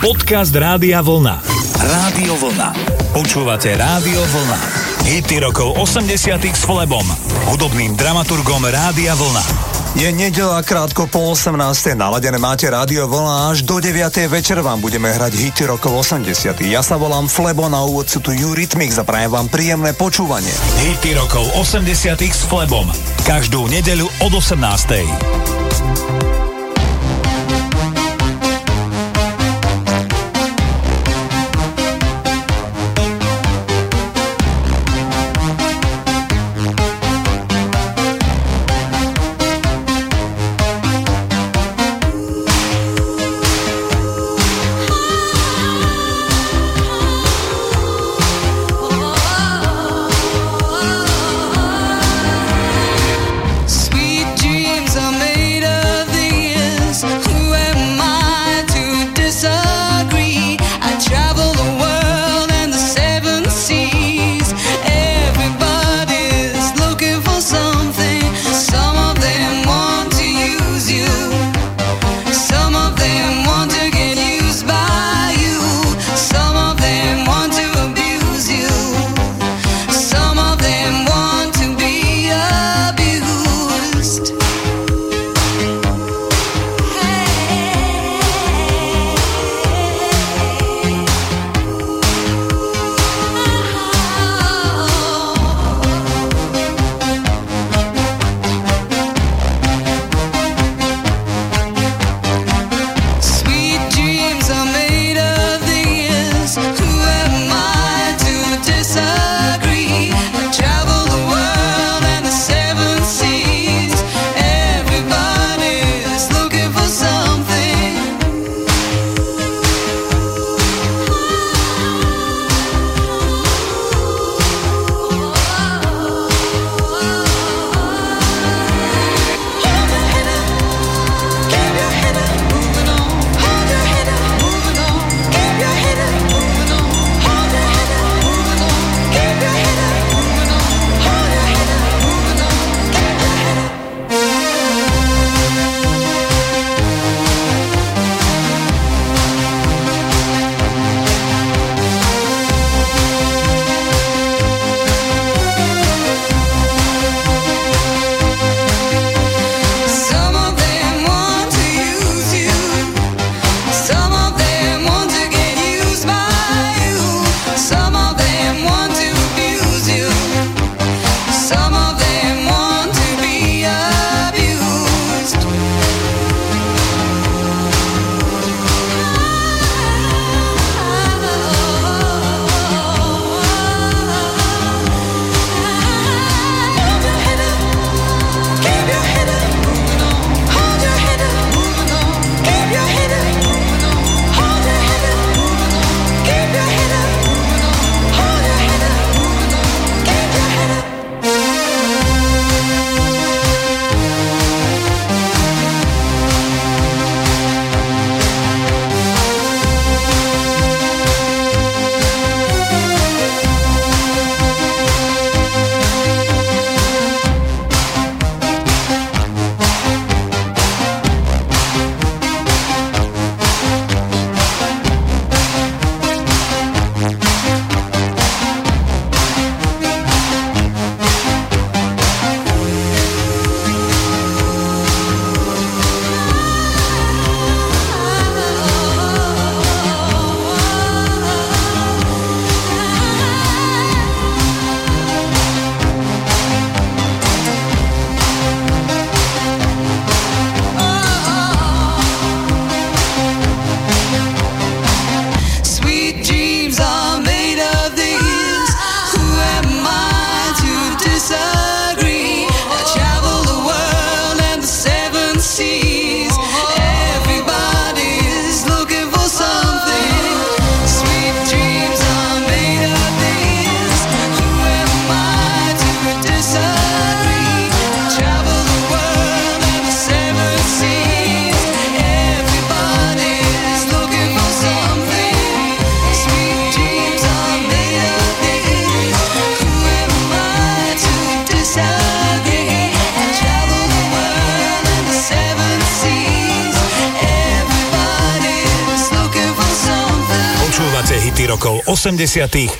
Podcast Rádia Vlna. Rádio Vlna. Počúvate Rádio Vlna. Hity rokov 80 s Flebom, hudobným dramaturgom Rádia Vlna. Je nedela krátko po 18. Naladené máte rádio Vlna až do 9. večer vám budeme hrať hity rokov 80. Ja sa volám Flebo, na úvod sú tu Eurythmics a prajem vám príjemné počúvanie. Hity rokov 80 s Flebom. Každú nedeľu od 18. rokov 80 z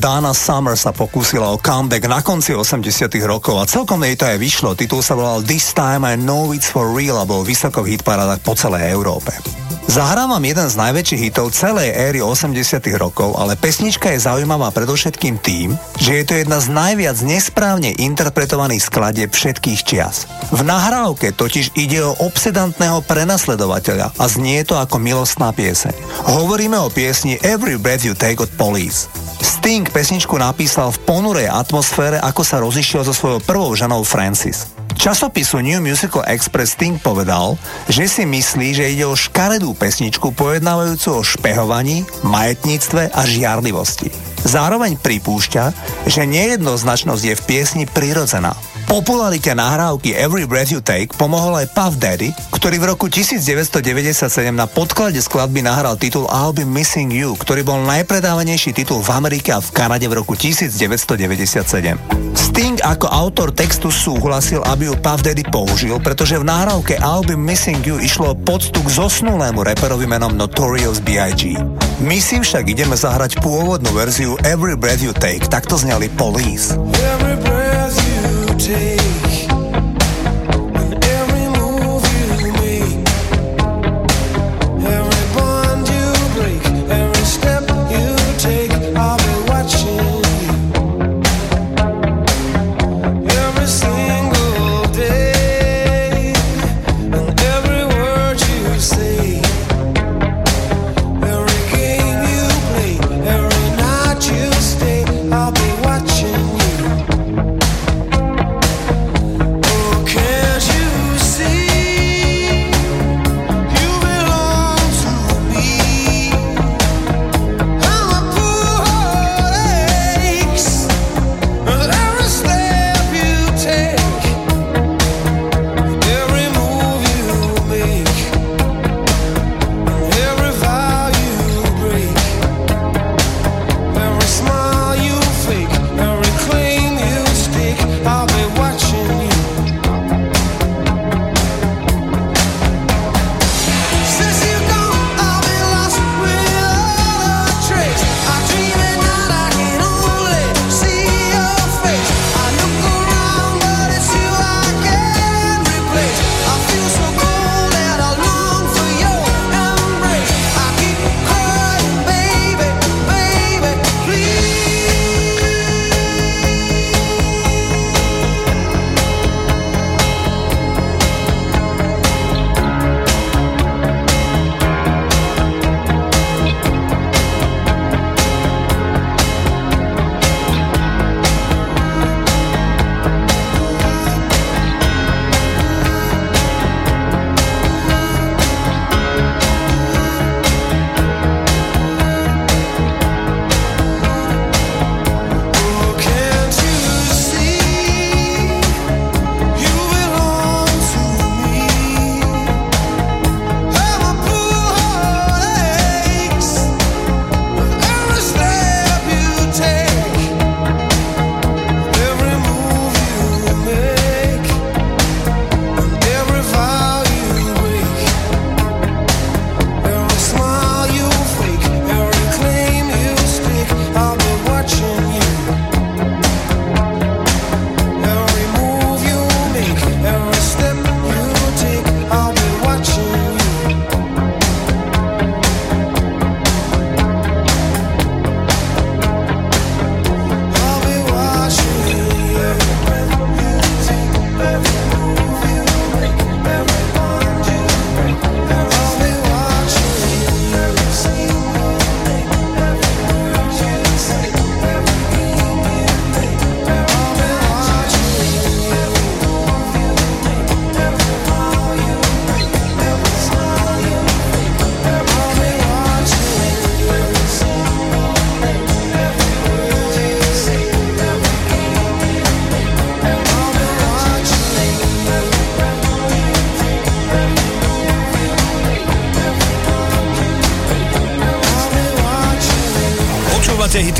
Dana Summer sa pokúsila o comeback na konci 80 rokov a celkom jej to aj vyšlo. Titul sa volal This Time I Know It's For Real a bol vysoko v hitparádach po celej Európe. Zahrávam jeden z najväčších hitov celej éry 80 rokov, ale pesnička je zaujímavá predovšetkým tým, že je to jedna z najviac nesprávne interpretovaných skladieb všetkých čias. V nahrávke totiž ide o obsedantného prenasledovateľa a znie to ako milostná pieseň. Hovoríme o piesni Every Breath You Take od Police. Sting pesničku napísal v ponurej atmosfére, ako sa rozišiel so svojou prvou ženou Francis. Časopisu New Musical Express Sting povedal, že si myslí, že ide o škaredú pesničku pojednávajúcu o špehovaní, majetníctve a žiarlivosti. Zároveň pripúšťa, že nejednoznačnosť je v piesni prirodzená. Popularite nahrávky Every Breath You Take pomohol aj Puff Daddy, ktorý v roku 1997 na podklade skladby nahral titul I'll Be Missing You, ktorý bol najpredávanejší titul v Amerike a v Kanade v roku 1997. Sting ako autor textu súhlasil, aby ju Puff Daddy použil, pretože v nahrávke I'll Be Missing You išlo o poctu k zosnulému reperovi menom Notorious B.I.G. My si však ideme zahrať pôvodnú verziu Every Breath You Take, takto znali Police. Every breath take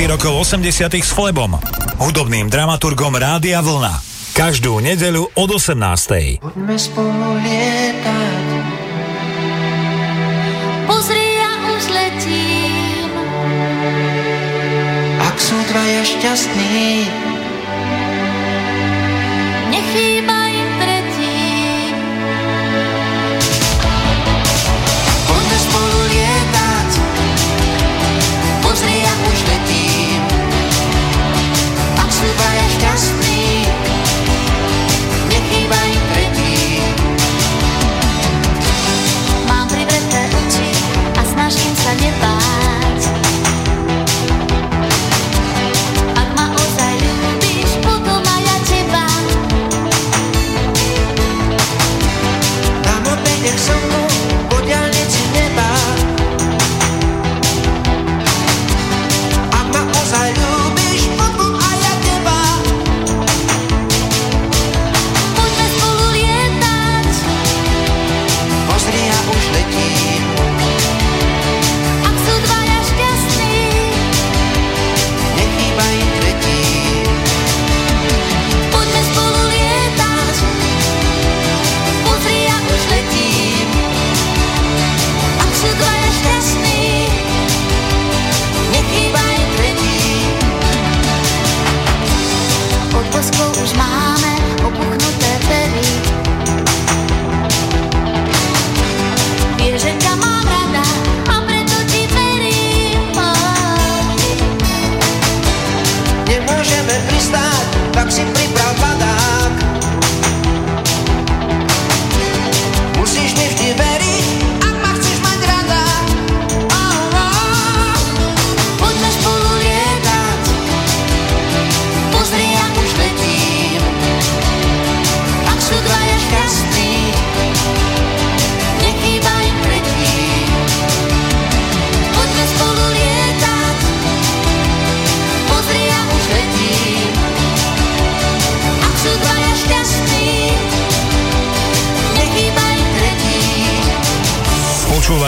rokov 80 s Flebom, hudobným dramaturgom Rádia Vlna. Každú nedeľu od 18. Poďme spolu lietať. Pozri, ja už letím. Ak sú dvaja šťastní,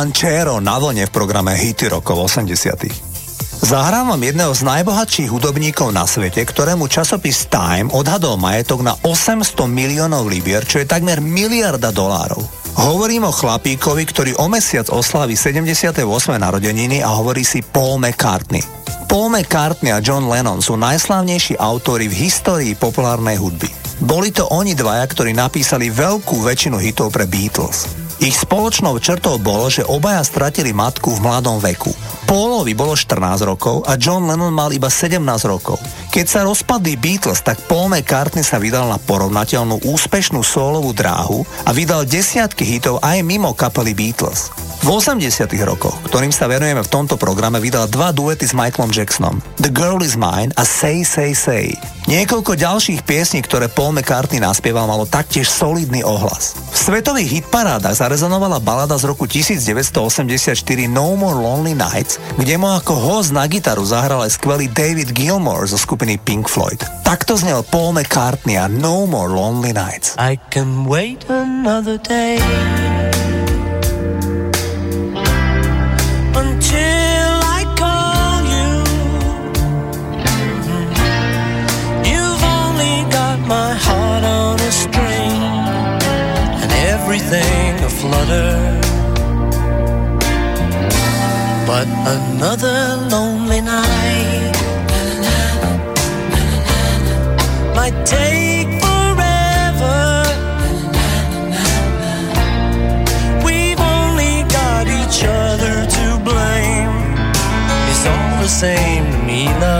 Comanchero na vlne v programe Hity rokov 80. Zahrám vám jedného z najbohatších hudobníkov na svete, ktorému časopis Time odhadol majetok na 800 miliónov libier, čo je takmer miliarda dolárov. Hovorím o chlapíkovi, ktorý o mesiac oslávi 78. narodeniny a hovorí si Paul McCartney. Paul McCartney a John Lennon sú najslávnejší autori v histórii populárnej hudby. Boli to oni dvaja, ktorí napísali veľkú väčšinu hitov pre Beatles. Ich spoločnou črtou bolo, že obaja stratili matku v mladom veku. Paulovi bolo 14 rokov a John Lennon mal iba 17 rokov. Keď sa rozpadli Beatles, tak Paul McCartney sa vydal na porovnateľnú úspešnú solovú dráhu a vydal desiatky hitov aj mimo kapely Beatles. V 80 rokoch, ktorým sa venujeme v tomto programe, vydal dva duety s Michaelom Jacksonom. The Girl Is Mine a Say Say Say. Niekoľko ďalších piesní, ktoré Paul McCartney naspieval, malo taktiež solidný ohlas. V svetových hitparádach zarezonovala balada z roku 1984 No More Lonely Nights, kde mu ako host na gitaru zahral aj skvelý David Gilmour zo skupiny Pink Floyd. Takto znel Paul McCartney a No More Lonely Nights. I can wait another day. until I call you. Mm-hmm. You've only got my heart on a string and everything aflutter. But another lonely same to blame It's all the same to me, love.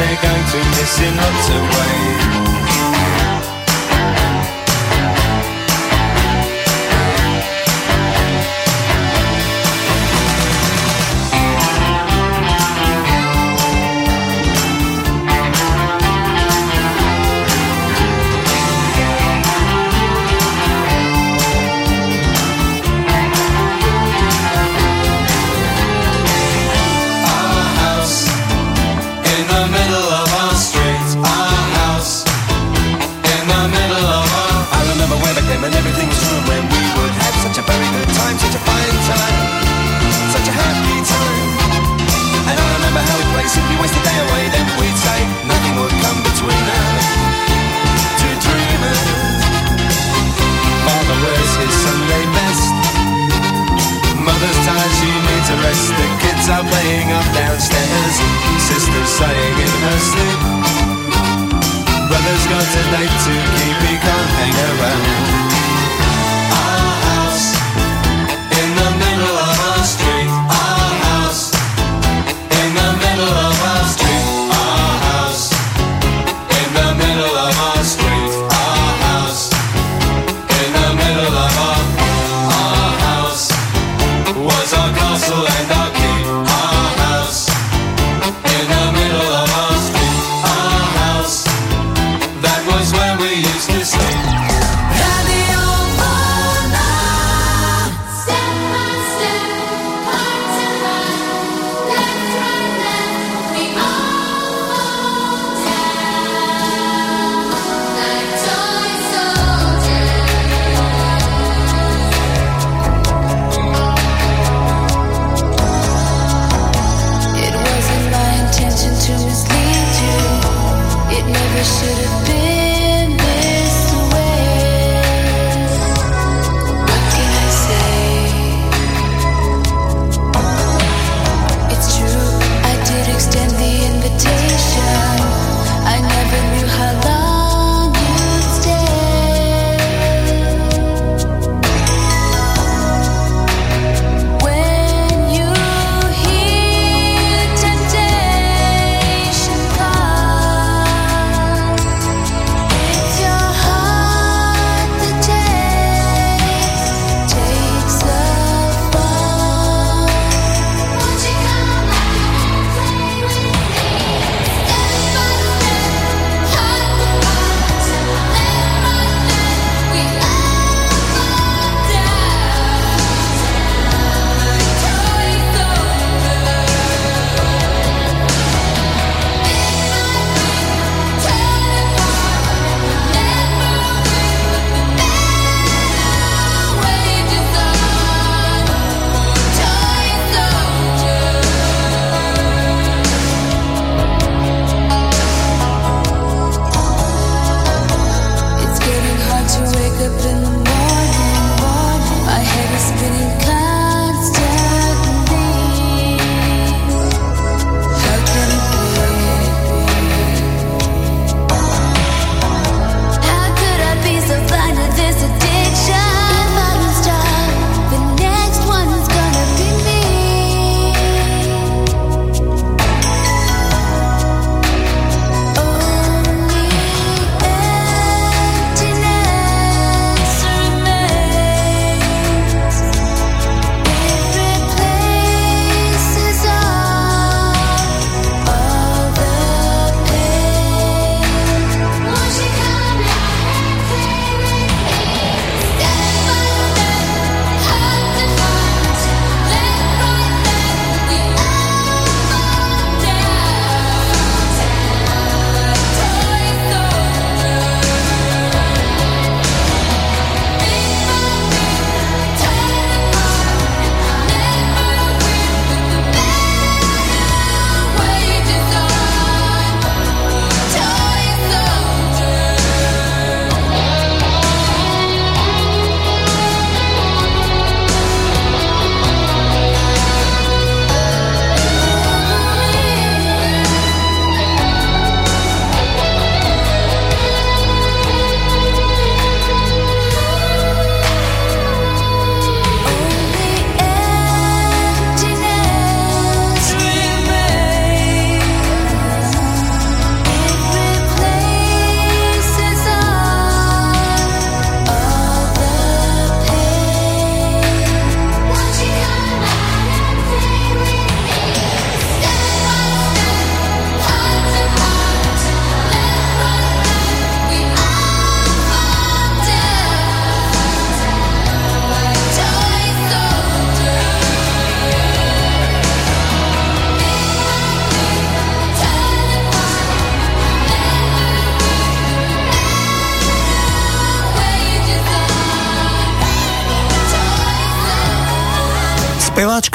they're going to miss in lots of ways.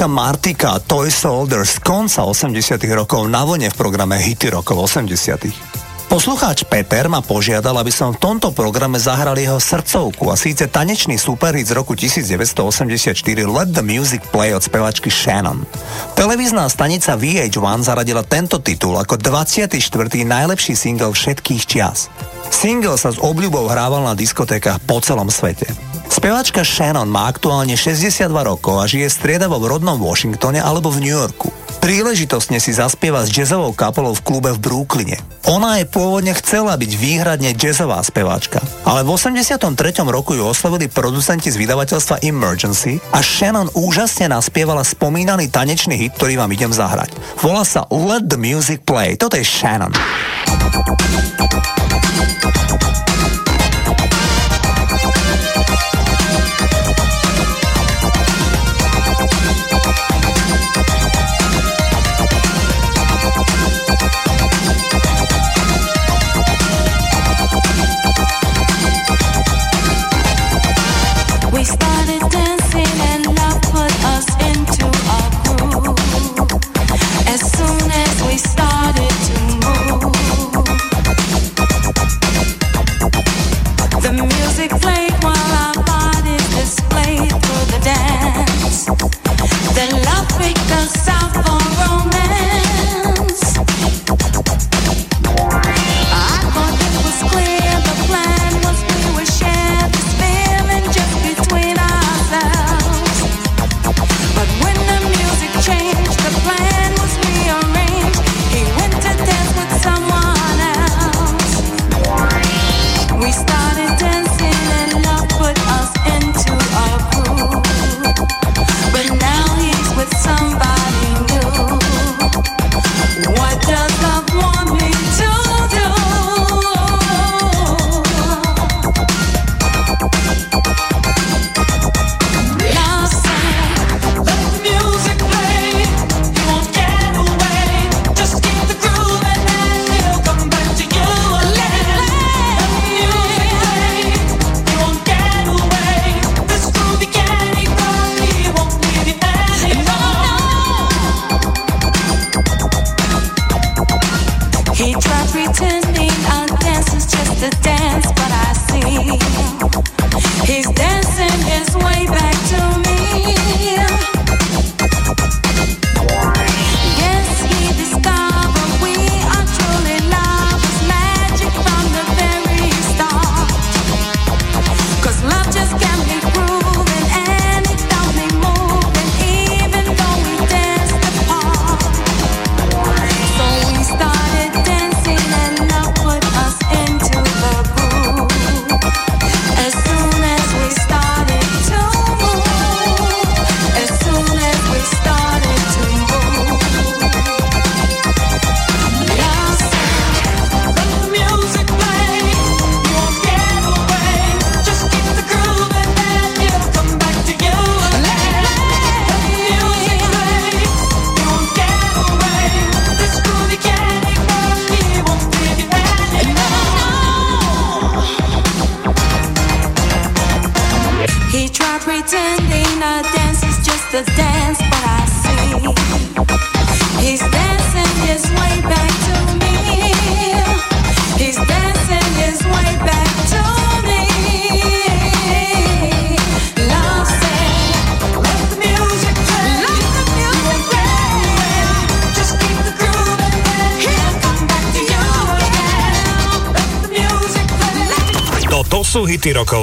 Speváčka Martika Toy Soldier z konca 80 rokov na vlne v programe Hity rokov 80 Poslucháč Peter ma požiadal, aby som v tomto programe zahral jeho srdcovku a síce tanečný superhit z roku 1984 Let the Music Play od spevačky Shannon. Televízna stanica VH1 zaradila tento titul ako 24. najlepší single všetkých čias. Single sa s obľubou hrával na diskotékach po celom svete. Speváčka Shannon má aktuálne 62 rokov a žije striedavo v rodnom Washingtone alebo v New Yorku. Príležitostne si zaspieva s jazzovou kapelou v klube v Brooklyne. Ona je pôvodne chcela byť výhradne jazzová speváčka, ale v 83. roku ju oslovili producenti z vydavateľstva Emergency a Shannon úžasne naspievala spomínaný tanečný hit, ktorý vám idem zahrať. Volá sa Let the Music Play. Toto je Shannon.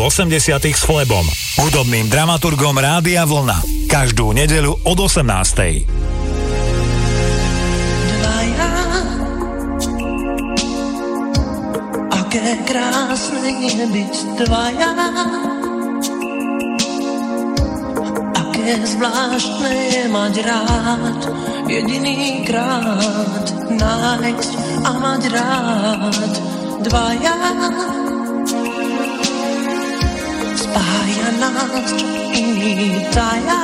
Rokov 80 s Flebom, hudobným dramaturgom Rádia Vlna. Každú nedelu od 18. dvaja. Aké krásne je byť dvaja. Aké zvláštne je mať rád jediný krát nájsť a mať rád dvaja. Spája nás, čo iný taja.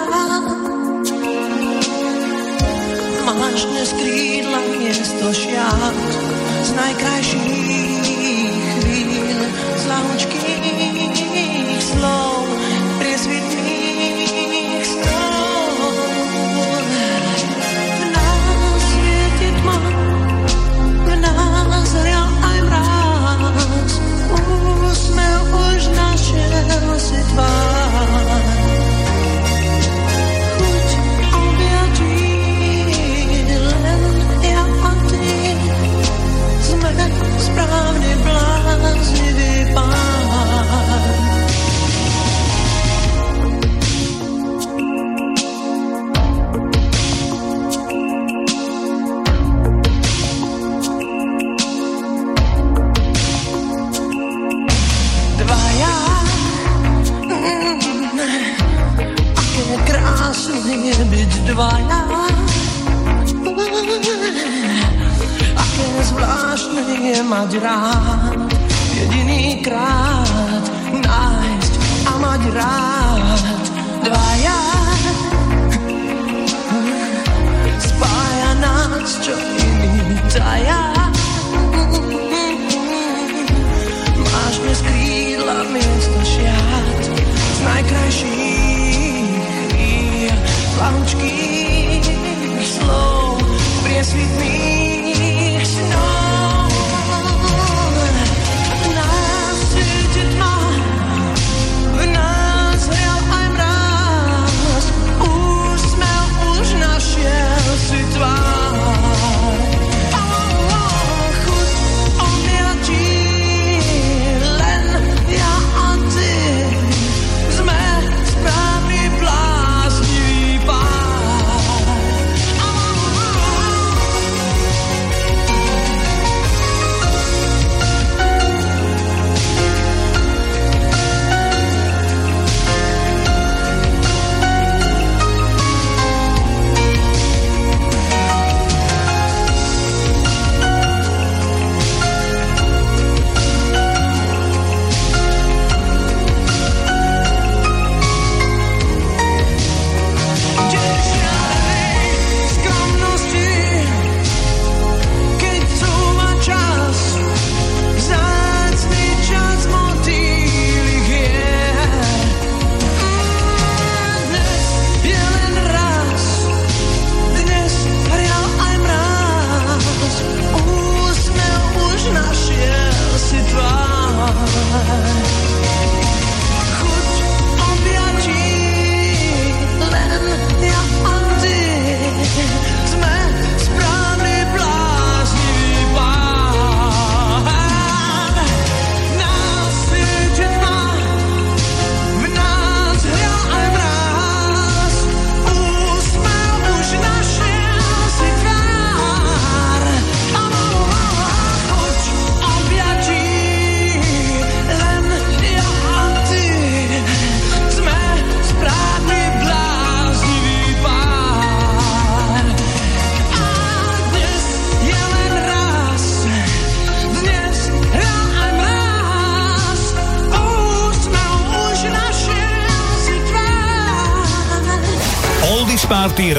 Máš dnes krídla miesto šiat z najkrajších chvíľ, z lahučkých als het. museli byť dvaja. Aké zvláštne je mať rád, jediný krát nájsť a mať rád dvaja. Spája nás, čo iný tajá. Máš dnes krídla miesto šiat z najkrajších chvíľ, plahučkých slov, priesvitných snov.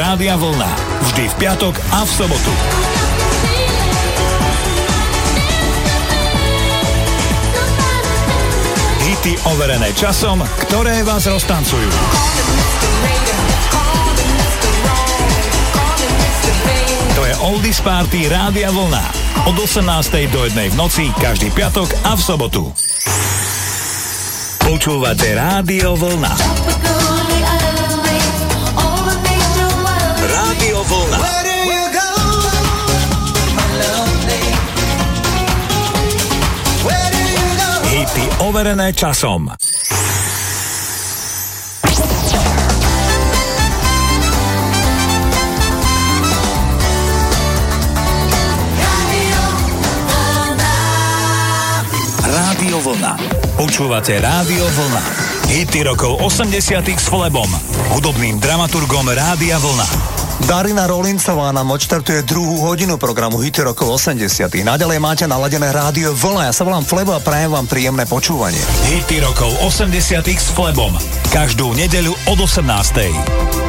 Rádia Vlna. Vždy v piatok a v sobotu. Hity overené časom, ktoré vás roztancujú. To je Oldies Party Rádia Vlna. Od 18. do 1. v noci, každý piatok a v sobotu. Počúvate Rádio Vlna. Hity overené časom. Rádio Vlna. Počúvate Rádio Vlna. Hity rokov 80 s Flebom, hudobným dramaturgom Rádia Vlna. Darina Rolincová nám odštartuje druhú hodinu programu Hity rokov 80. Naďalej máte naladené rádio Vlna. Ja sa volám Flebo a prajem vám príjemné počúvanie. Hity rokov 80 s Flebom. Každú nedeľu od 18.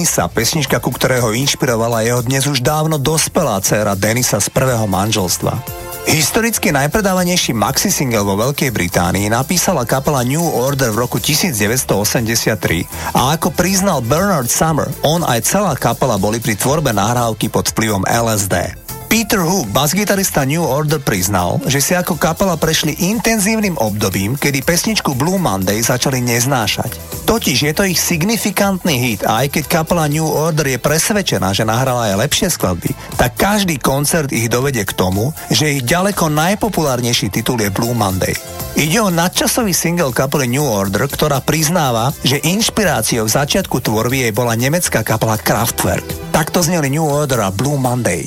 Denisa, pesnička, ku ktorého inšpirovala jeho dnes už dávno dospelá dcéra Denisa z prvého manželstva. Historicky najpredávanejší maxi single vo Veľkej Británii napísala kapela New Order v roku 1983 a ako priznal Bernard Summer, on aj celá kapela boli pri tvorbe nahrávky pod vplyvom LSD. Peter Hook, basgitarista New Order, priznal, že si ako kapela prešli intenzívnym obdobím, kedy pesničku Blue Monday začali neznášať. Totiž je to ich signifikantný hit a aj keď kapela New Order je presvedčená, že nahrala aj lepšie skladby, tak každý koncert ich dovedie k tomu, že ich ďaleko najpopulárnejší titul je Blue Monday. Ide o nadčasový single kapely New Order, ktorá priznáva, že inšpiráciou v začiatku tvorby jej bola nemecká kapela Kraftwerk. Takto zneli New Order a Blue Monday.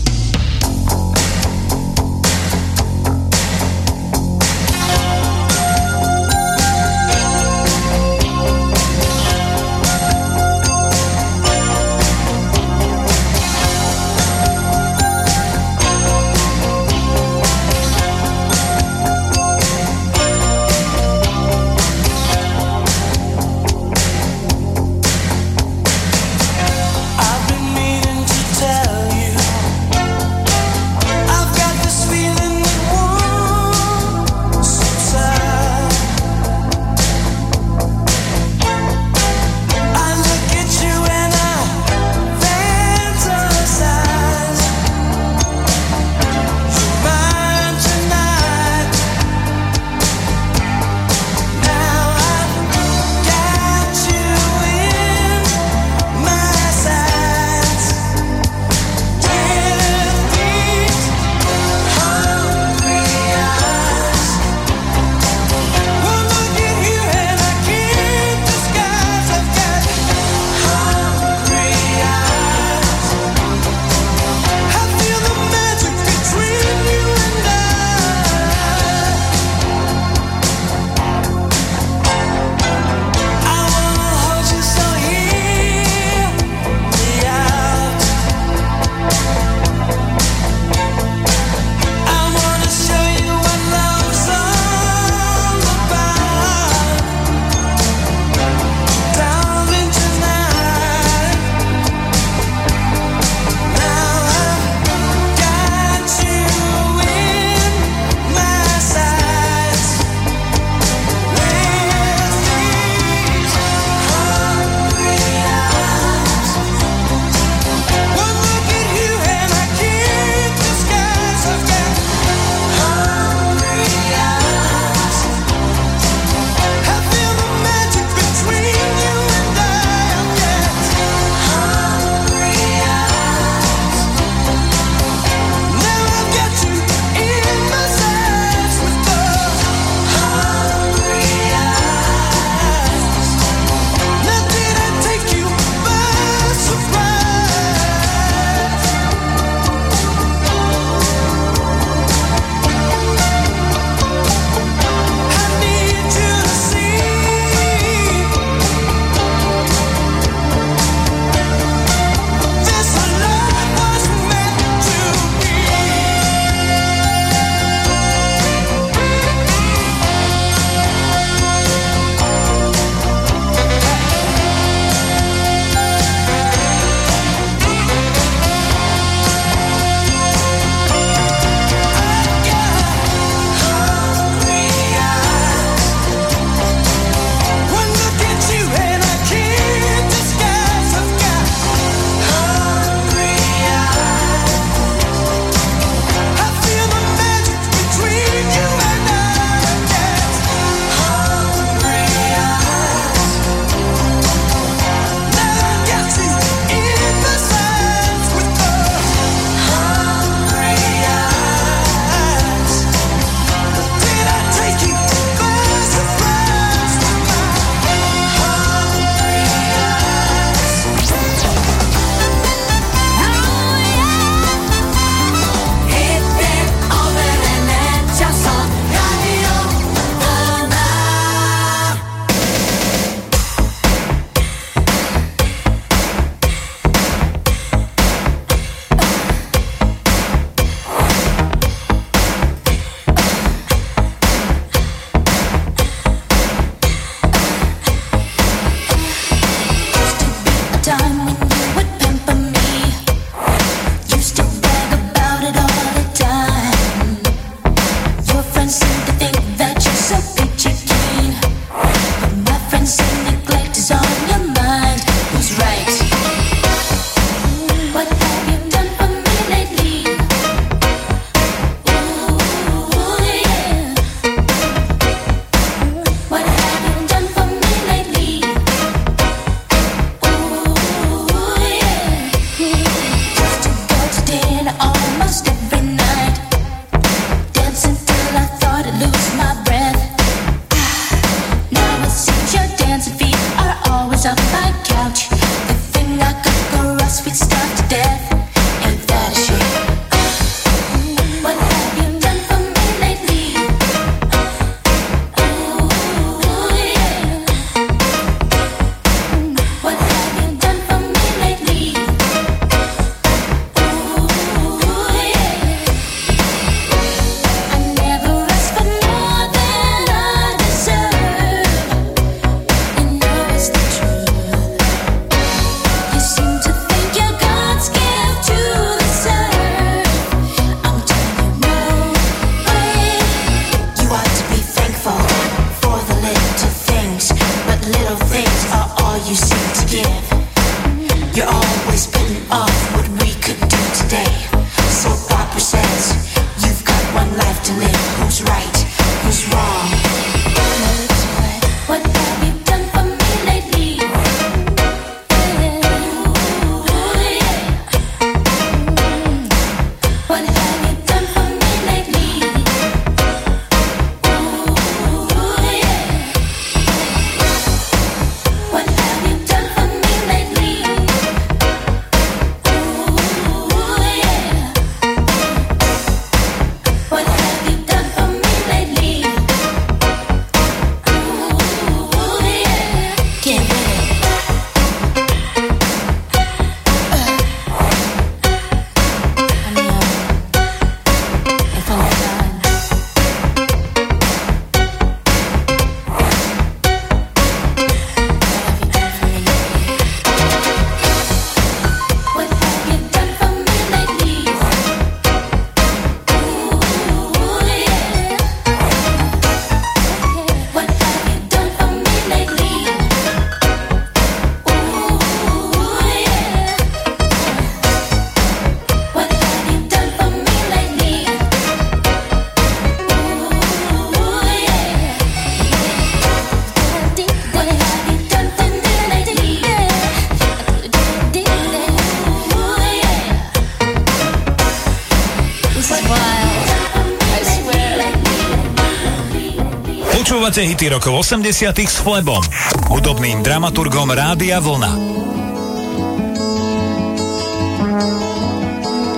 Počúvate hity rokov 80 s Flebom, hudobným dramaturgom Rádia Vlna.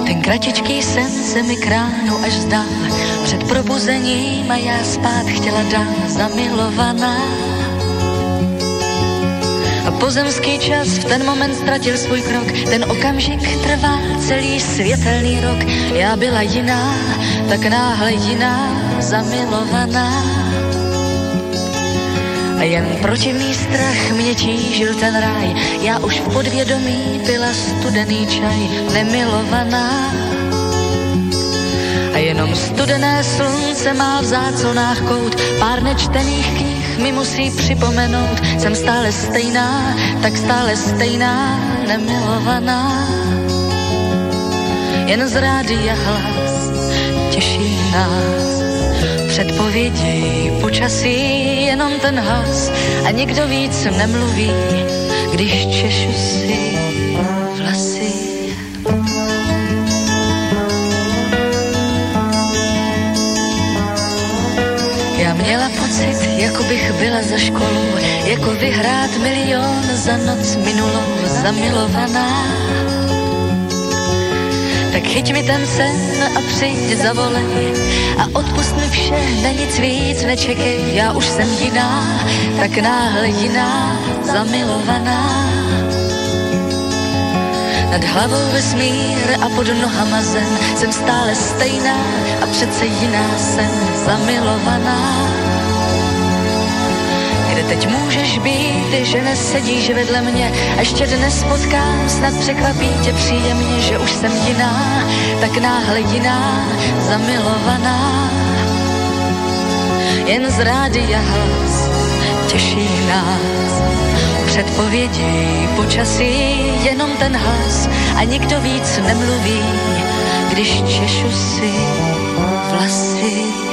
Ten kratičký sen se mi k ránu až zdál Před probuzením a já spát chtěla dál zamilovaná a pozemský čas v ten moment ztratil svůj krok, ten okamžik trvá celý světelný rok. Já byla jiná, tak náhle jiná, zamilovaná. Jen protivný strach mě tížil ten ráj, já už v podvědomí pila studený čaj, nemilovaná. A jenom studené slunce má v záclonách kout, pár nečtených knih mi musí připomenout, jsem stále stejná, tak stále stejná, nemilovaná. Jen z rádia hlas těší nás, předpovědi počasí, jenom ten hlas a nikdo víc nemluví, když češu si vlasy. Já měla pocit, jako bych byla za školu, jako vyhrát milion za noc minulou, zamilovaná. Tak chyť mi ten sen a přijď zavolej a odpust mi vše, na nic víc nečekej, já už jsem jiná, tak náhle jiná, zamilovaná. Nad hlavou vesmír a pod nohama zem Jsem stále stejná a přece jiná jsem zamilovaná Teď můžeš být, že nesedíš vedle mě. A ještě dnes potkám, snad překvapí tě příjemně Že už jsem jiná, tak náhle jiná, zamilovaná. Jen z rádia hlas těší nás. Předpovědi počasí, jenom ten hlas. A nikdo víc nemluví, když češu si vlasy.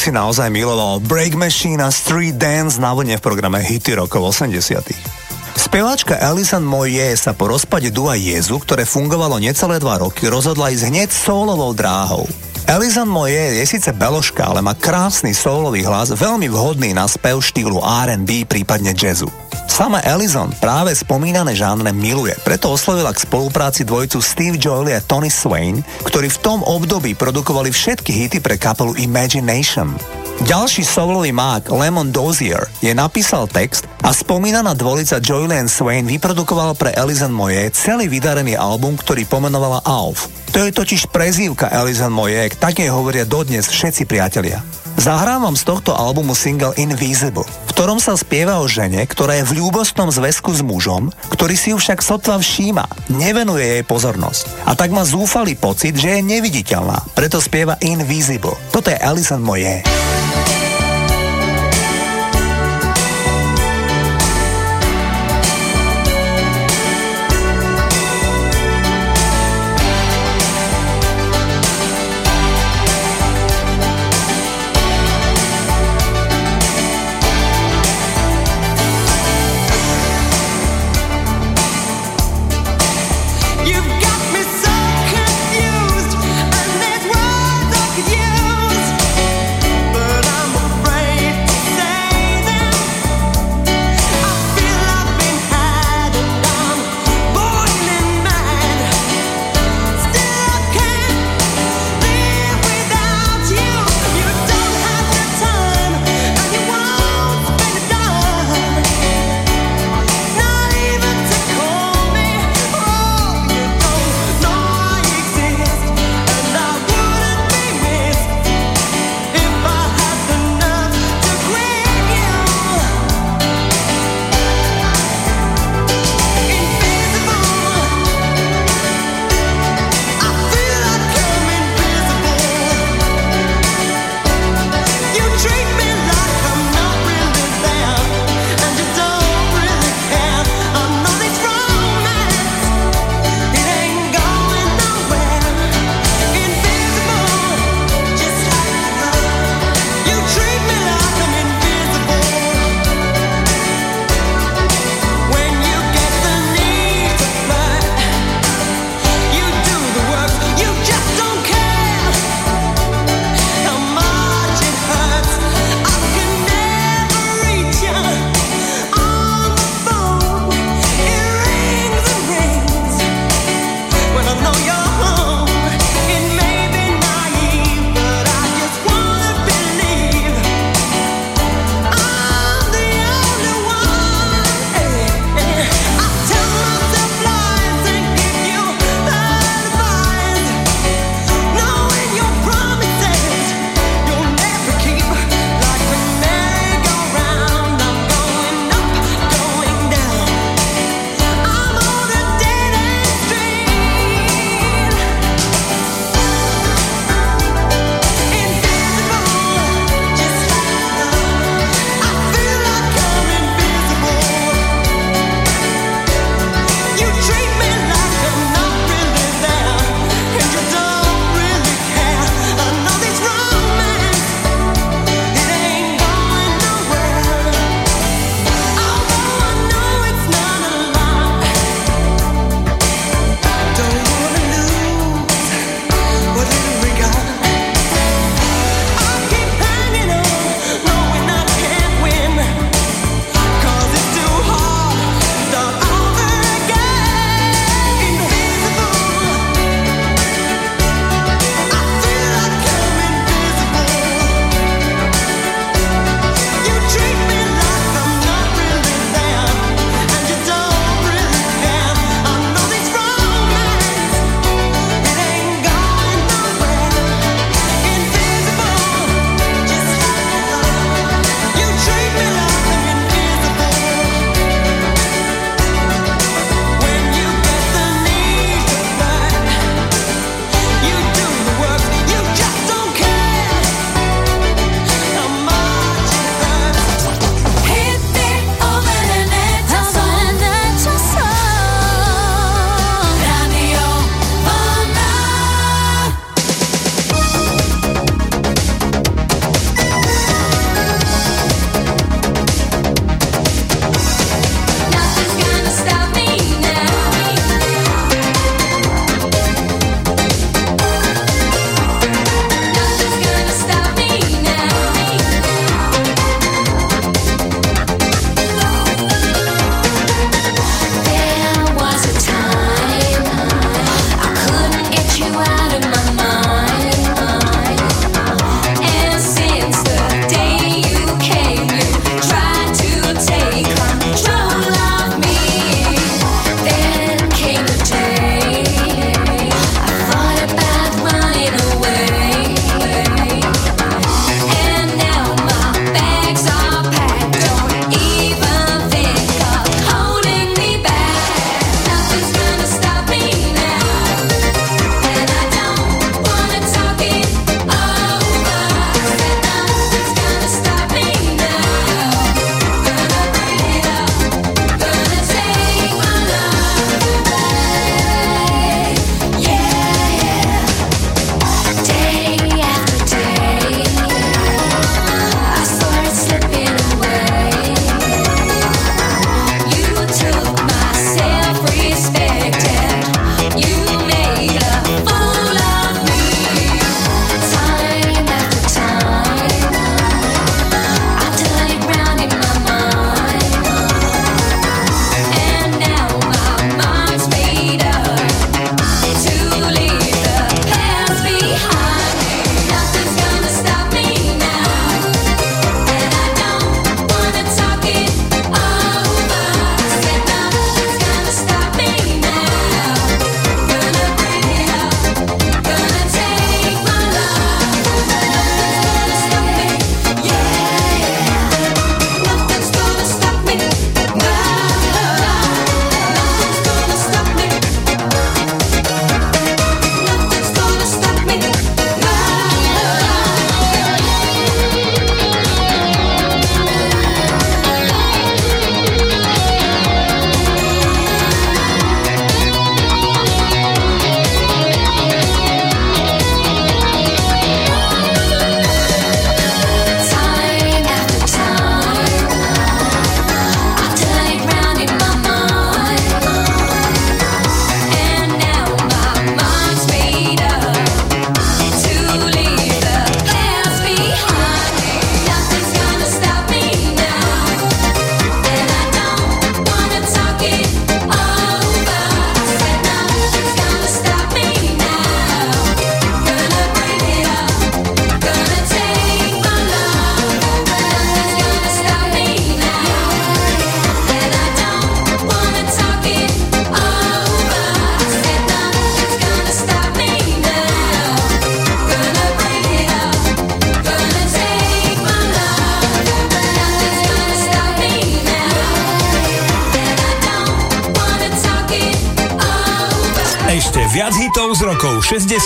Kedysi naozaj miloval Break Machine a Street Dance na vlne v programe Hity rokov 80 Speváčka Alison Moye sa po rozpade Dua Jezu, ktoré fungovalo necelé dva roky, rozhodla ísť hneď solovou dráhou. Alison Moye je síce beložka, ale má krásny solový hlas, veľmi vhodný na spev štýlu R&B, prípadne jazzu. Sama Alison práve spomínané žánre miluje, preto oslovila k spolupráci dvojicu Steve Jolie a Tony Swain, ktorí v tom období produkovali všetky hity pre kapelu Imagination. Ďalší solový mák Lemon Dozier je napísal text a spomínaná dvolica Joylene Swain vyprodukovala pre Alison Moje celý vydarený album, ktorý pomenovala Alf. To je totiž prezývka Alison Moje, tak jej hovoria dodnes všetci priatelia. Zahrávam z tohto albumu single Invisible, ktorom sa spieva o žene, ktorá je v ľúbostnom zväzku s mužom, ktorý si ju však sotva všíma, nevenuje jej pozornosť. A tak má zúfalý pocit, že je neviditeľná, preto spieva Invisible. Toto je Alison Moje.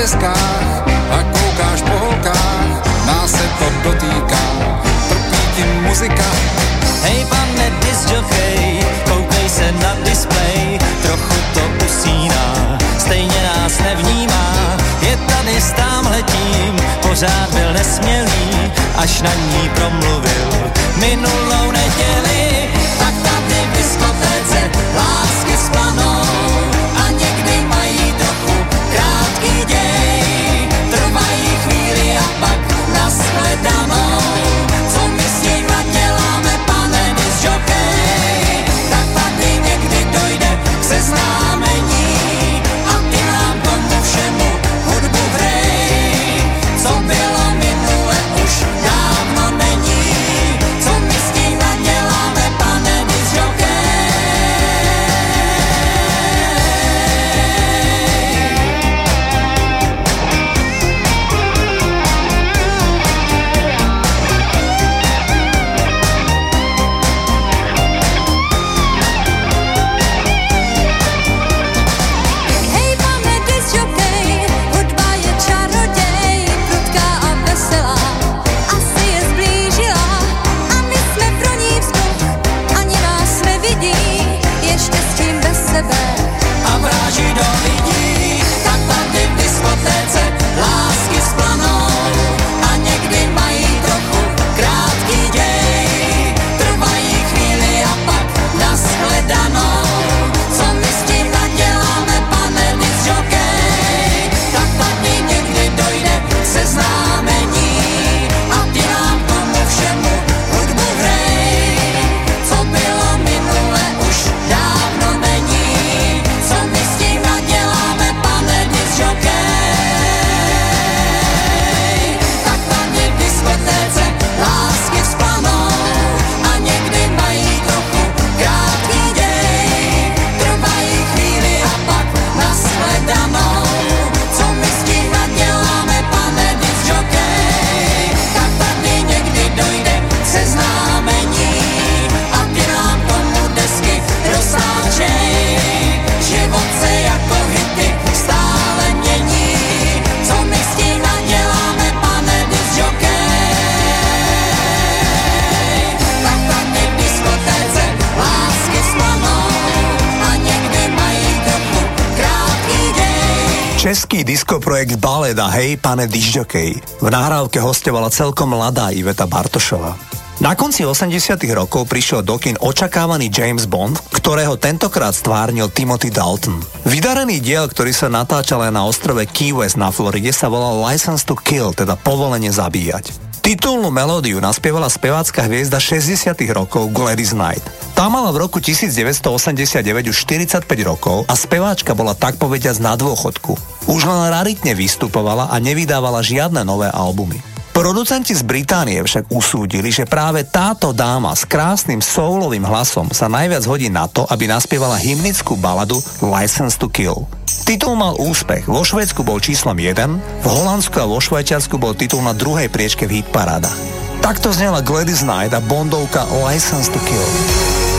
deskách a koukáš po holkách, nás se to dotýká, trpí ti muzika. Hej pane disjockey, koukej se na display, trochu to usíná, stejně nás nevnímá. Je tady s támhletím, pořád byl nesmělý, až na ní promluvil minulou neděli. Tak tady Český diskoprojekt Baleda Hej pane disjokej v nahrávke hostovala celkom mladá Iveta Bartošová. Na konci 80 rokov prišiel do kin očakávaný James Bond, ktorého tentokrát stvárnil Timothy Dalton. Vydarený diel, ktorý sa natáčal aj na ostrove Key West na Floride, sa volal License to Kill, teda povolenie zabíjať. Titulnú melódiu naspievala spevácka hviezda 60 rokov Gladys Knight. Tá mala v roku 1989 už 45 rokov a speváčka bola tak povediac na dôchodku. Už len raritne vystupovala a nevydávala žiadne nové albumy. Producenti z Británie však usúdili, že práve táto dáma s krásnym soulovým hlasom sa najviac hodí na to, aby naspievala hymnickú baladu License to Kill. Titul mal úspech, vo Švedsku bol číslom 1, v Holandsku a vo Švajčiarsku bol titul na druhej priečke v hitparádach. Takto znela Gladys Knight a Bondovka License to Kill.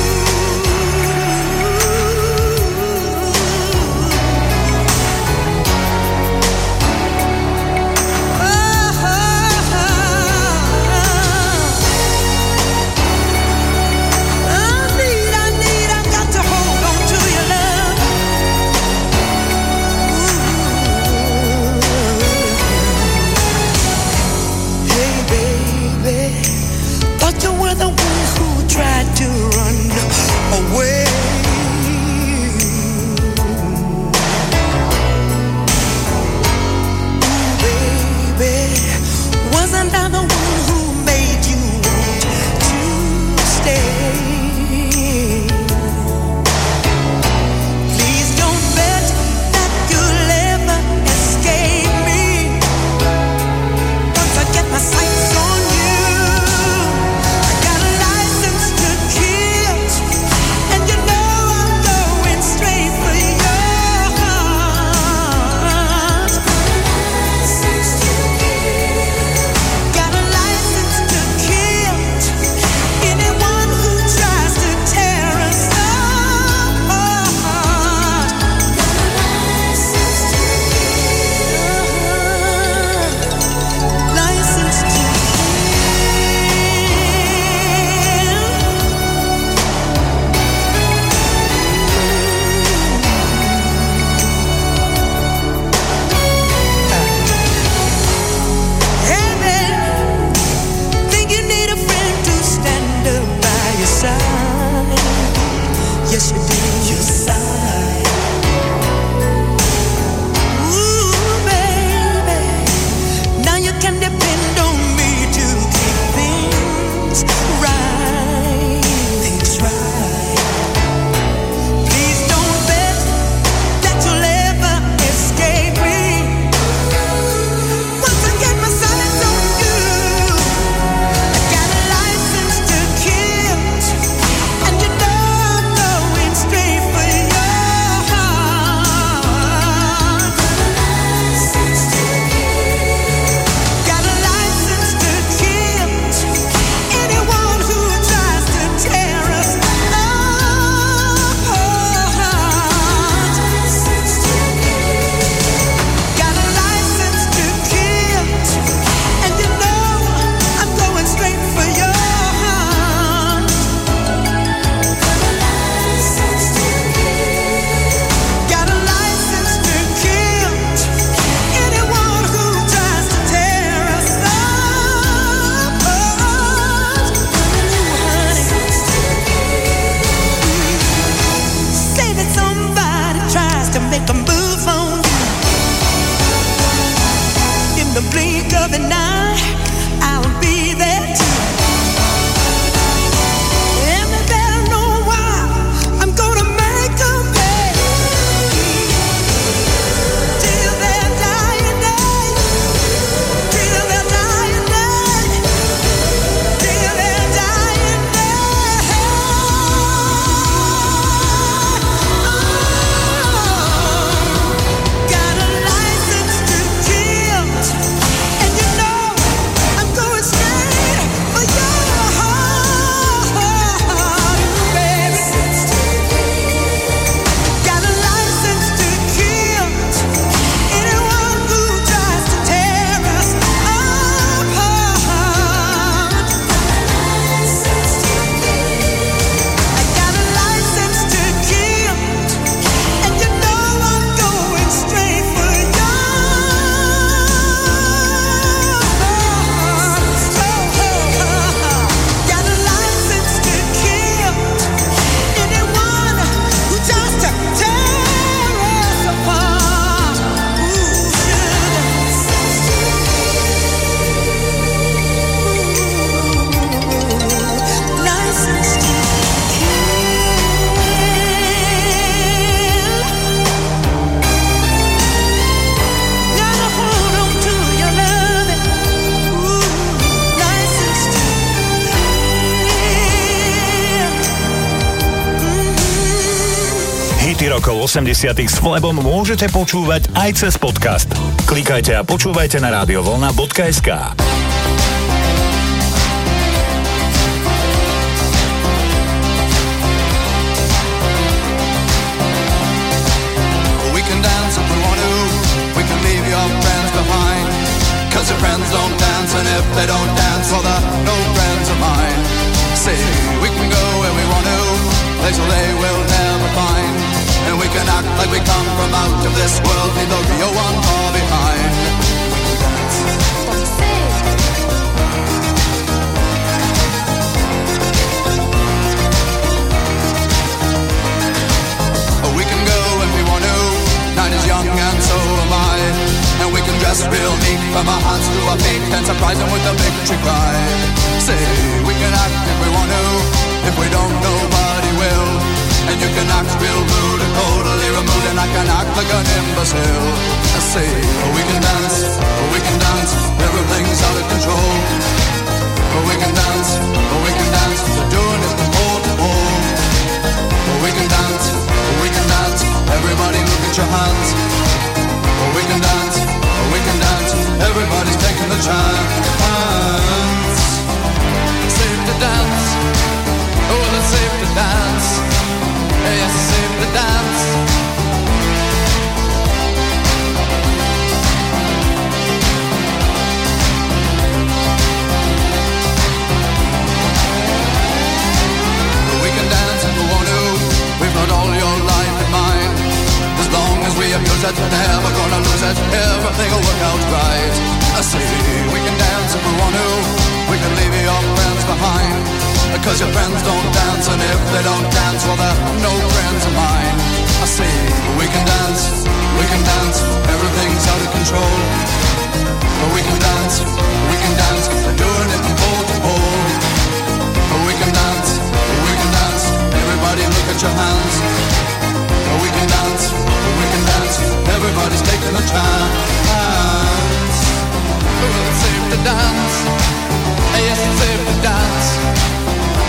80 s Flebom môžete počúvať aj cez podcast. Klikajte a počúvajte na radiovolna.sk. Cause your friends don't dance, and if they don't dance, well, they're no friends of mine. See, we can go where we want to, places they will like we come from out of this world, leave the real one far behind. We can go if we want to. Night is young and so am I. And we can dress real neat from our hands to our feet and surprise them with a victory cry. Say, we can act if we want to. If we don't, will. And you can act real rude and totally removed, and I can act like an imbecile. I say, oh, we can dance, oh, we can dance, everything's out of control. Oh, we can dance, oh, we can dance, they're doing it from pole to pole. Oh, we can dance, oh, we can dance, everybody look at your hands. Oh, we can dance, oh, we can dance, everybody's taking the chance. Safe to dance, oh, well, it's safe to dance. We can dance if we want to. We've got all your life. As long as we abuse it, never gonna lose it. Everything will work out right. I we can dance if we want to. We can leave your friends behind. Because your friends don't dance, and if they don't dance, well, they're no friends of mine. I say we can dance, we can dance. Everything's out of control. But we can dance, we can dance. They're doing it from pole to pole. Oh, we can dance, we can dance. Everybody look at your hands. Oh, we can dance, we can dance. Everybody's taking a chance. It's safe to dance. Yes, it's safe to dance.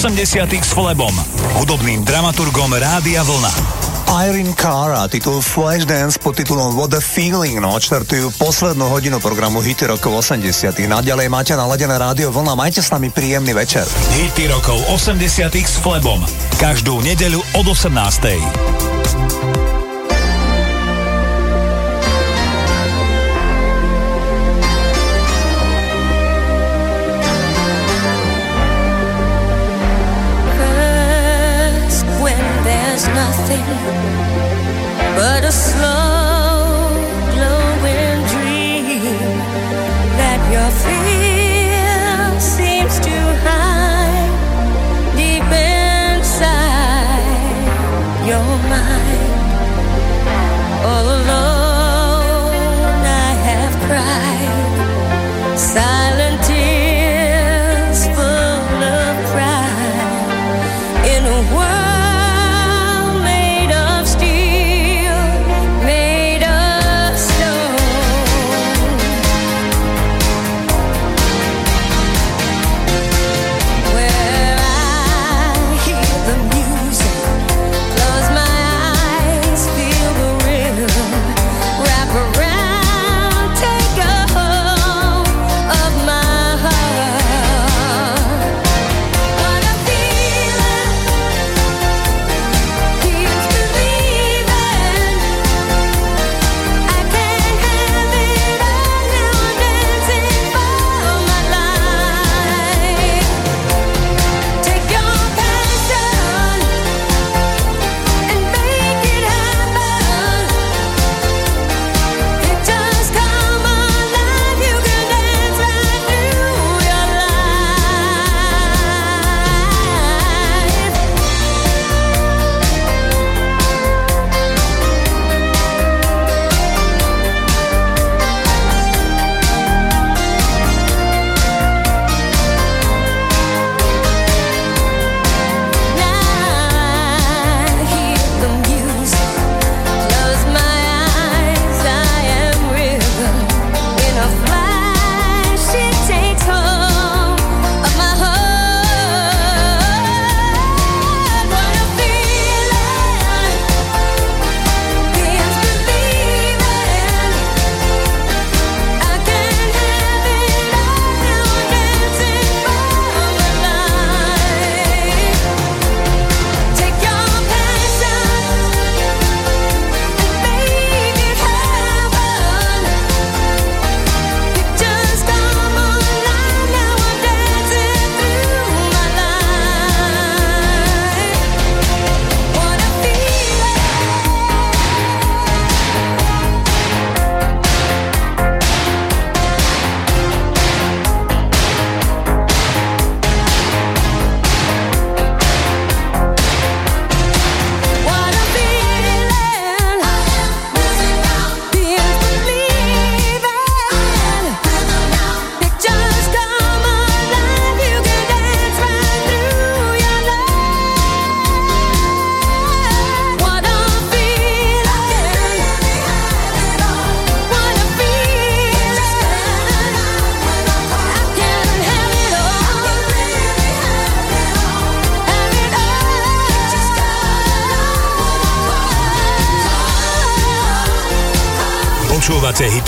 80 s Flebom, hudobným dramaturgom Rádia Vlna. Irene Cara, titul Flashdance pod titulom What the Feeling no, odštartujú poslednú hodinu programu Hity rokov 80. Naďalej máte naladené rádio Vlna, majte s nami príjemný večer. Hity rokov 80. s Flebom. Každú nedeľu od 18.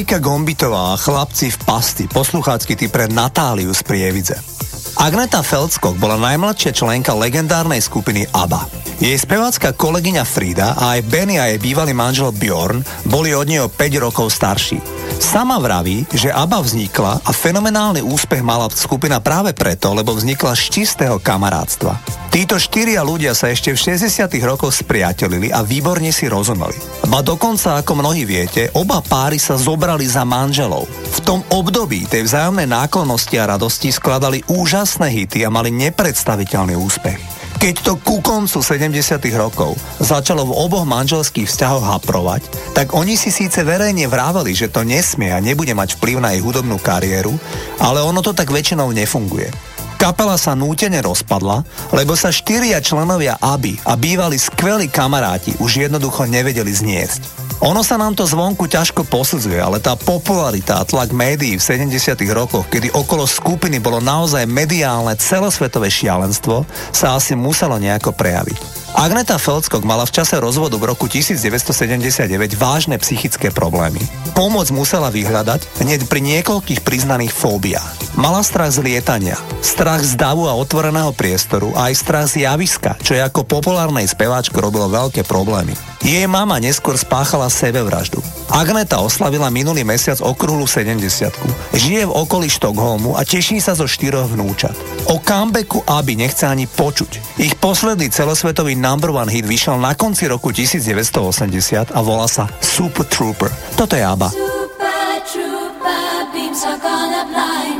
Marika Gombitová a chlapci v pasti, posluchácky ty pre Natáliu z Prievidze. Agneta Feldskog bola najmladšia členka legendárnej skupiny ABBA. Jej spevácka kolegyňa Frida a aj Benny a jej bývalý manžel Bjorn boli od neho 5 rokov starší. Sama vraví, že ABBA vznikla a fenomenálny úspech mala skupina práve preto, lebo vznikla z čistého kamarátstva. Títo štyria ľudia sa ešte v 60 rokoch spriatelili a výborne si rozumeli. Ba dokonca, ako mnohí viete, oba páry sa zobrali za manželov. V tom období tej vzájomnej náklonnosti a radosti skladali úžasné hity a mali nepredstaviteľný úspech. Keď to ku koncu 70 rokov začalo v oboch manželských vzťahoch haprovať, tak oni si síce verejne vrávali, že to nesmie a nebude mať vplyv na ich hudobnú kariéru, ale ono to tak väčšinou nefunguje. Kapela sa nútene rozpadla, lebo sa štyria členovia ABBY a bývali skvelí kamaráti už jednoducho nevedeli zniesť. Ono sa nám to zvonku ťažko posudzuje, ale tá popularita a tlak médií v 70 rokoch, kedy okolo skupiny bolo naozaj mediálne celosvetové šialenstvo, sa asi muselo nejako prejaviť. Agneta Feldskog mala v čase rozvodu v roku 1979 vážne psychické problémy. Pomoc musela vyhľadať hneď pri niekoľkých priznaných fóbiách. Mala strach z lietania, strach z davu a otvoreného priestoru a aj strach z javiska, čo je ako populárnej speváčke robilo veľké problémy. Jej mama neskôr spáchala sebevraždu. Agneta oslavila minulý mesiac okruhlu 70 Žije v okolí Štokholmu a teší sa zo štyroch vnúčat. O comebacku aby nechce ani počuť. Ich posledný celosvetový number one hit vyšiel na konci roku 1980 a volá sa Super Trooper. Toto je ABBA. Super Trooper, beams are gonna blind.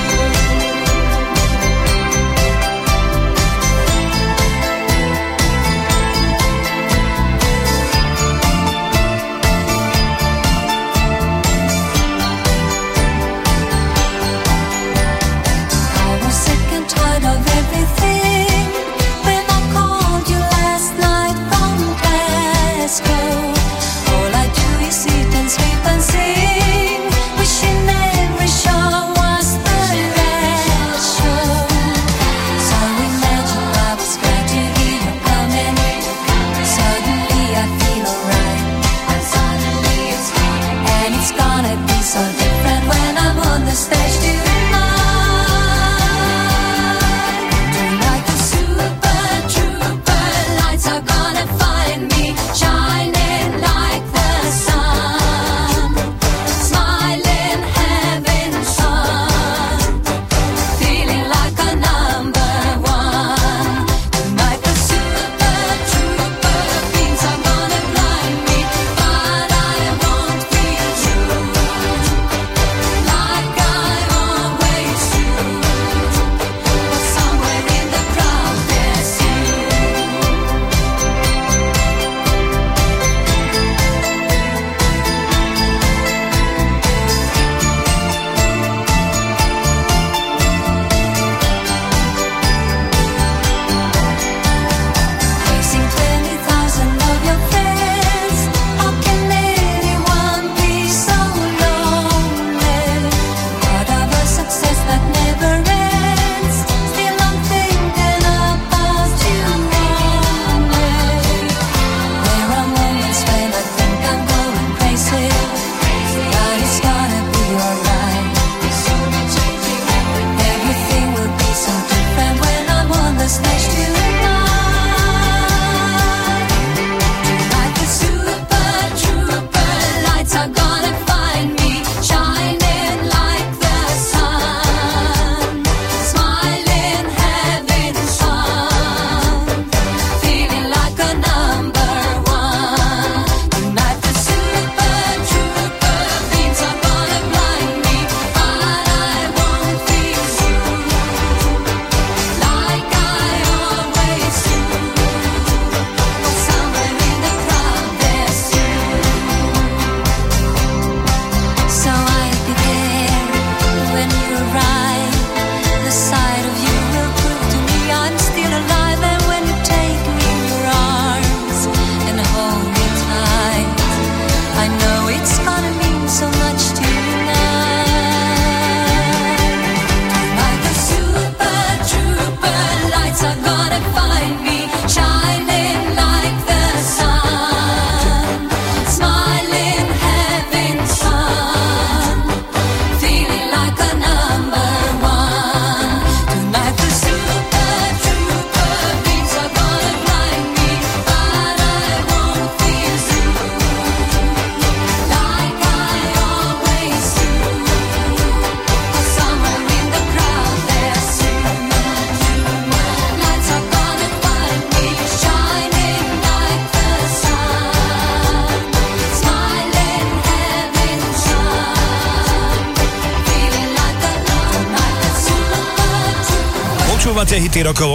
see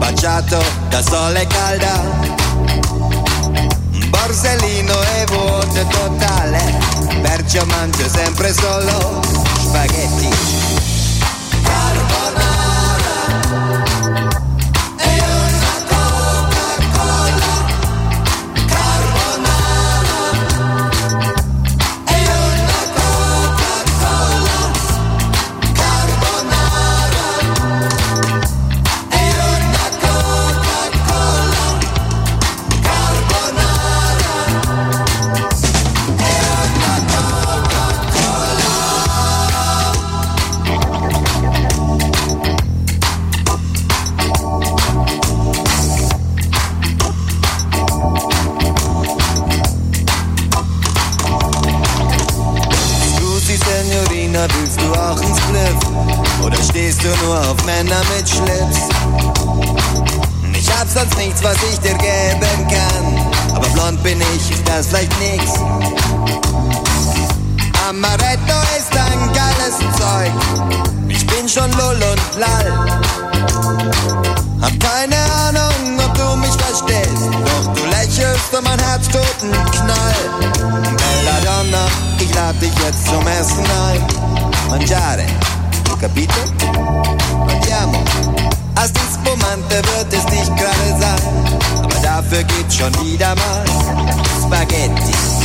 Baciato da sole calda. Borsellino e vuoto totale, perciò mangio sempre solo spaghetti. Zum Essen ein. Mangiare, capito? Andiamo. Als die Spumante wird es nicht gerade sein. Aber dafür gibt's schon wieder mal Spaghetti.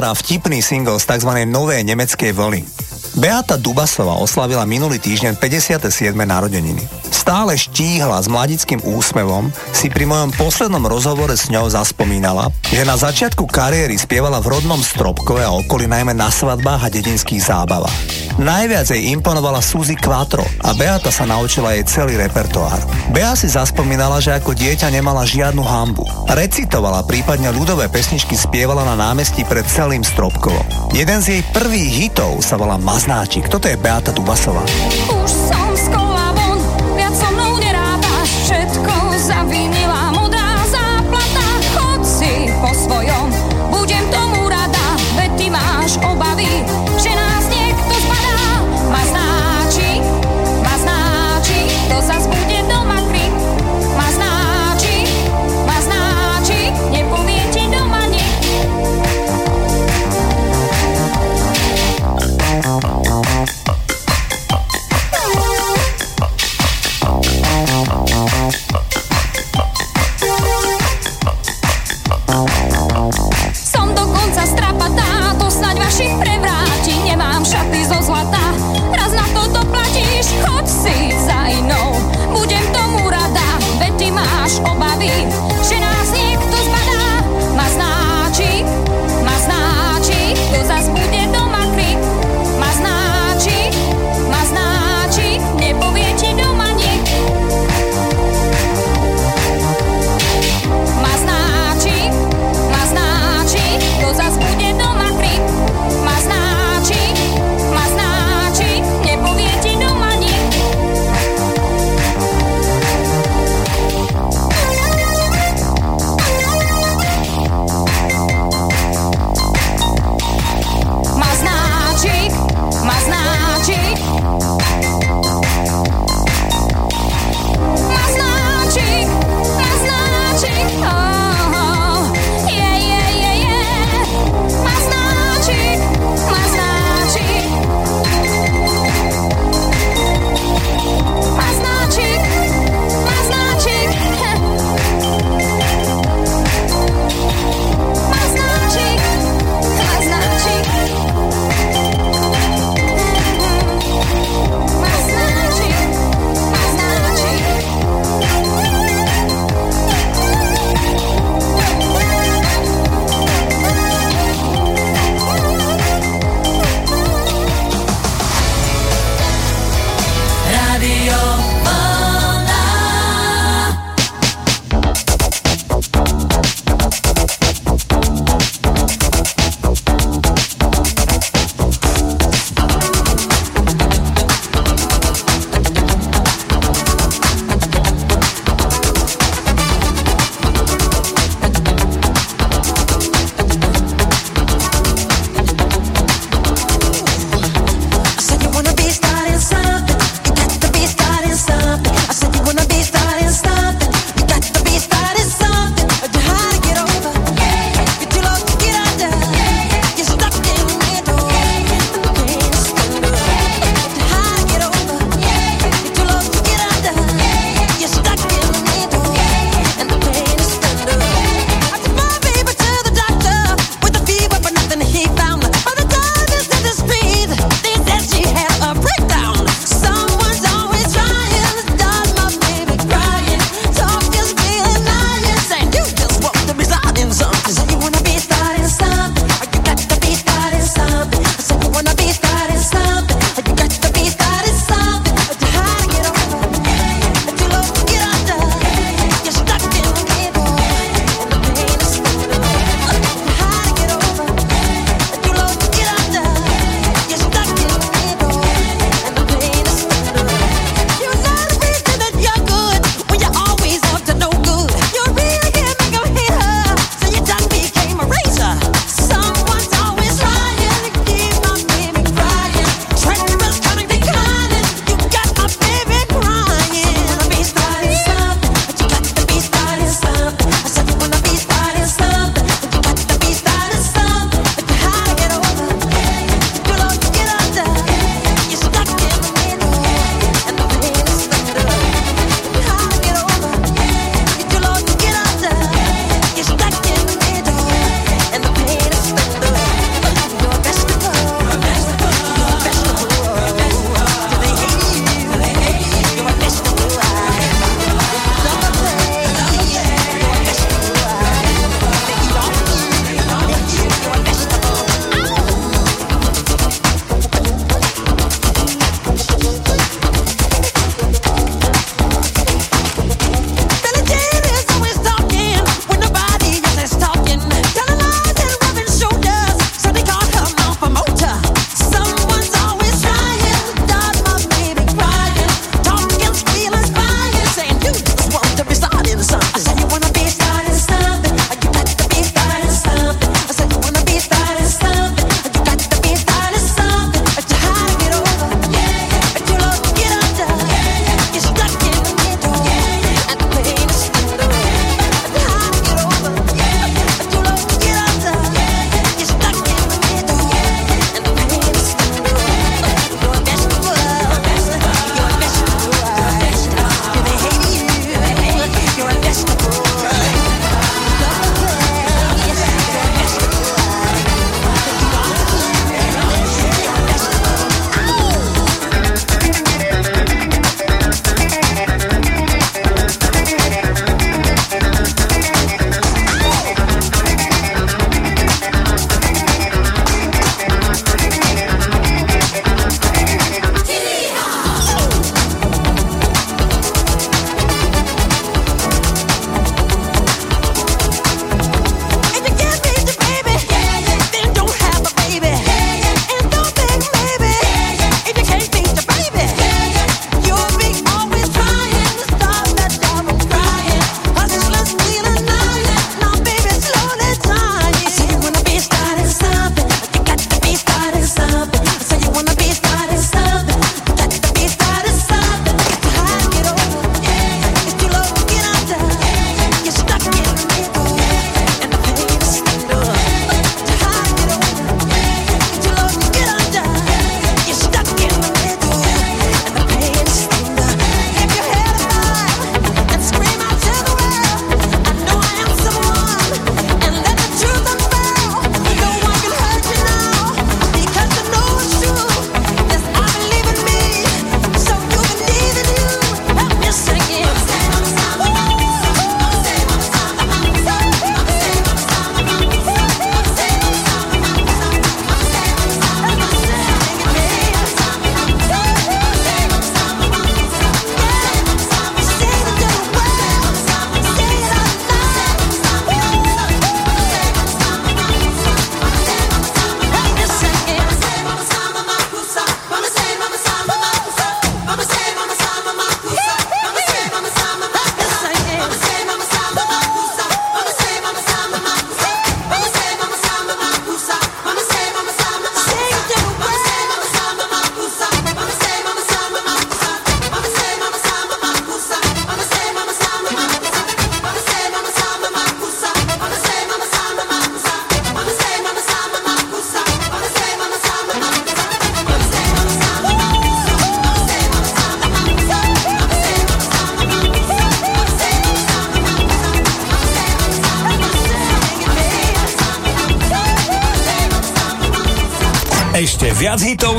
Carbonara, vtipný single z tzv. novej nemeckej vlny. Beata Dubasová oslavila minulý týždeň 57. narodeniny. Stále štíhla s mladickým úsmevom si pri mojom poslednom rozhovore s ňou zaspomínala, že na začiatku kariéry spievala v rodnom Stropkove a okolí najmä na svadbách a dedinských zábavách. Najviac jej imponovala Suzy Quattro a Beata sa naučila jej celý repertoár. Bea si zaspomínala, že ako dieťa nemala žiadnu hambu. Recitovala, prípadne ľudové pesničky spievala na námestí pred celým Stropkovom. Jeden z jej prvých hitov sa volá Maznáčik. Toto je Beata Dubasová. Už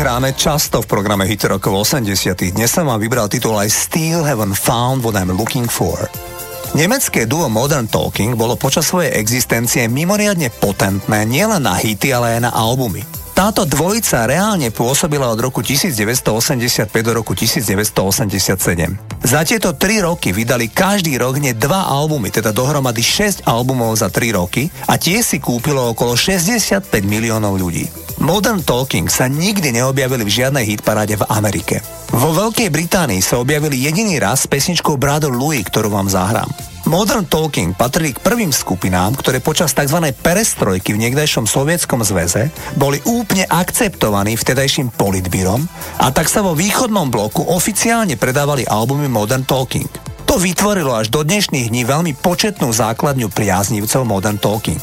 hráme často v programe Hit rokov 80 Dnes som vám vybral titul I Still Haven't Found What I'm Looking For. Nemecké duo Modern Talking bolo počas svojej existencie mimoriadne potentné nielen na hity, ale aj na albumy. Táto dvojica reálne pôsobila od roku 1985 do roku 1987. Za tieto tri roky vydali každý rok hneď dva albumy, teda dohromady 6 albumov za 3 roky a tie si kúpilo okolo 65 miliónov ľudí. Modern Talking sa nikdy neobjavili v žiadnej hitparáde v Amerike. Vo Veľkej Británii sa objavili jediný raz s pesničkou Brother Louis, ktorú vám zahrám. Modern Talking patrili k prvým skupinám, ktoré počas tzv. perestrojky v niekdajšom sovietskom zväze boli úplne akceptovaní vtedajším politbírom a tak sa vo východnom bloku oficiálne predávali albumy Modern Talking. To vytvorilo až do dnešných dní veľmi početnú základňu priaznivcov Modern Talking.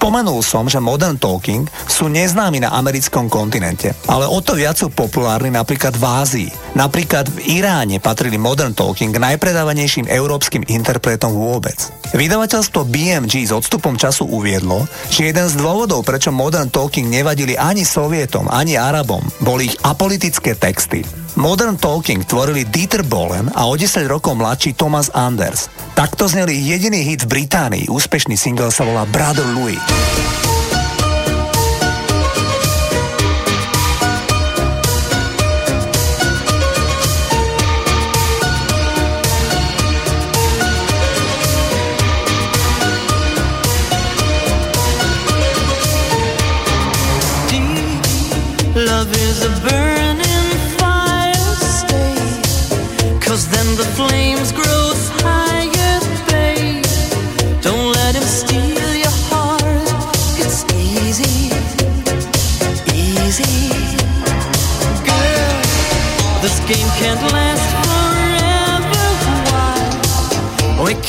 Spomenul som, že Modern Talking sú neznámi na americkom kontinente, ale o to viac sú populárni napríklad v Ázii. Napríklad v Iráne patrili Modern Talking k najpredávanejším európskym interpretom vôbec. Vydavateľstvo BMG s odstupom času uviedlo, že jeden z dôvodov, prečo Modern Talking nevadili ani Sovietom, ani Arabom, boli ich apolitické texty. Modern Talking tvorili Dieter Bohlen a o 10 rokov mladší Thomas Anders. Takto zneli jediný hit v Británii, úspešný single sa volá Brother Louis. Love is a burning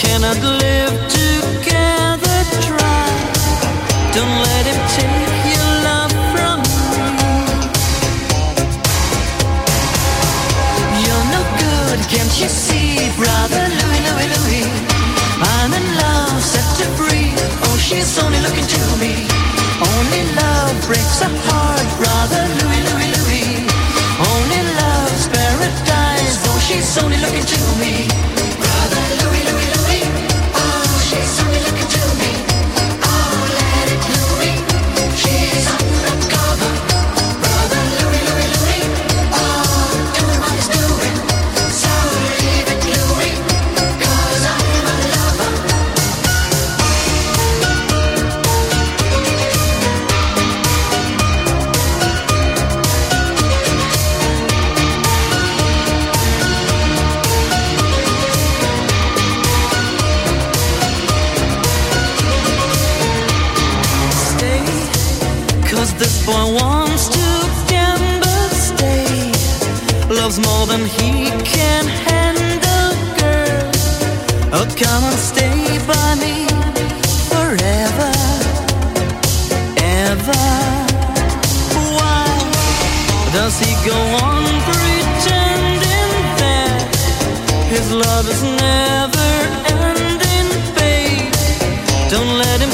cannot live together, try. Don't let him take your love from me. You're no good, can't you see, brother Louis, Louis, Louis? I'm in love, set to free. Oh, she's only looking to me. Only love breaks a heart, brother Louis, Louis, Louis. Only love's paradise. Oh, she's only looking to me. Than he can handle, girl. Oh, come and stay by me forever, ever. Why does he go on pretending that his love is never ending, babe? Don't let him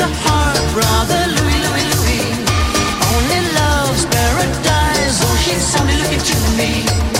a heart, brother Louis, Louis, Louis. Only love's paradise. Oh, only looking to me.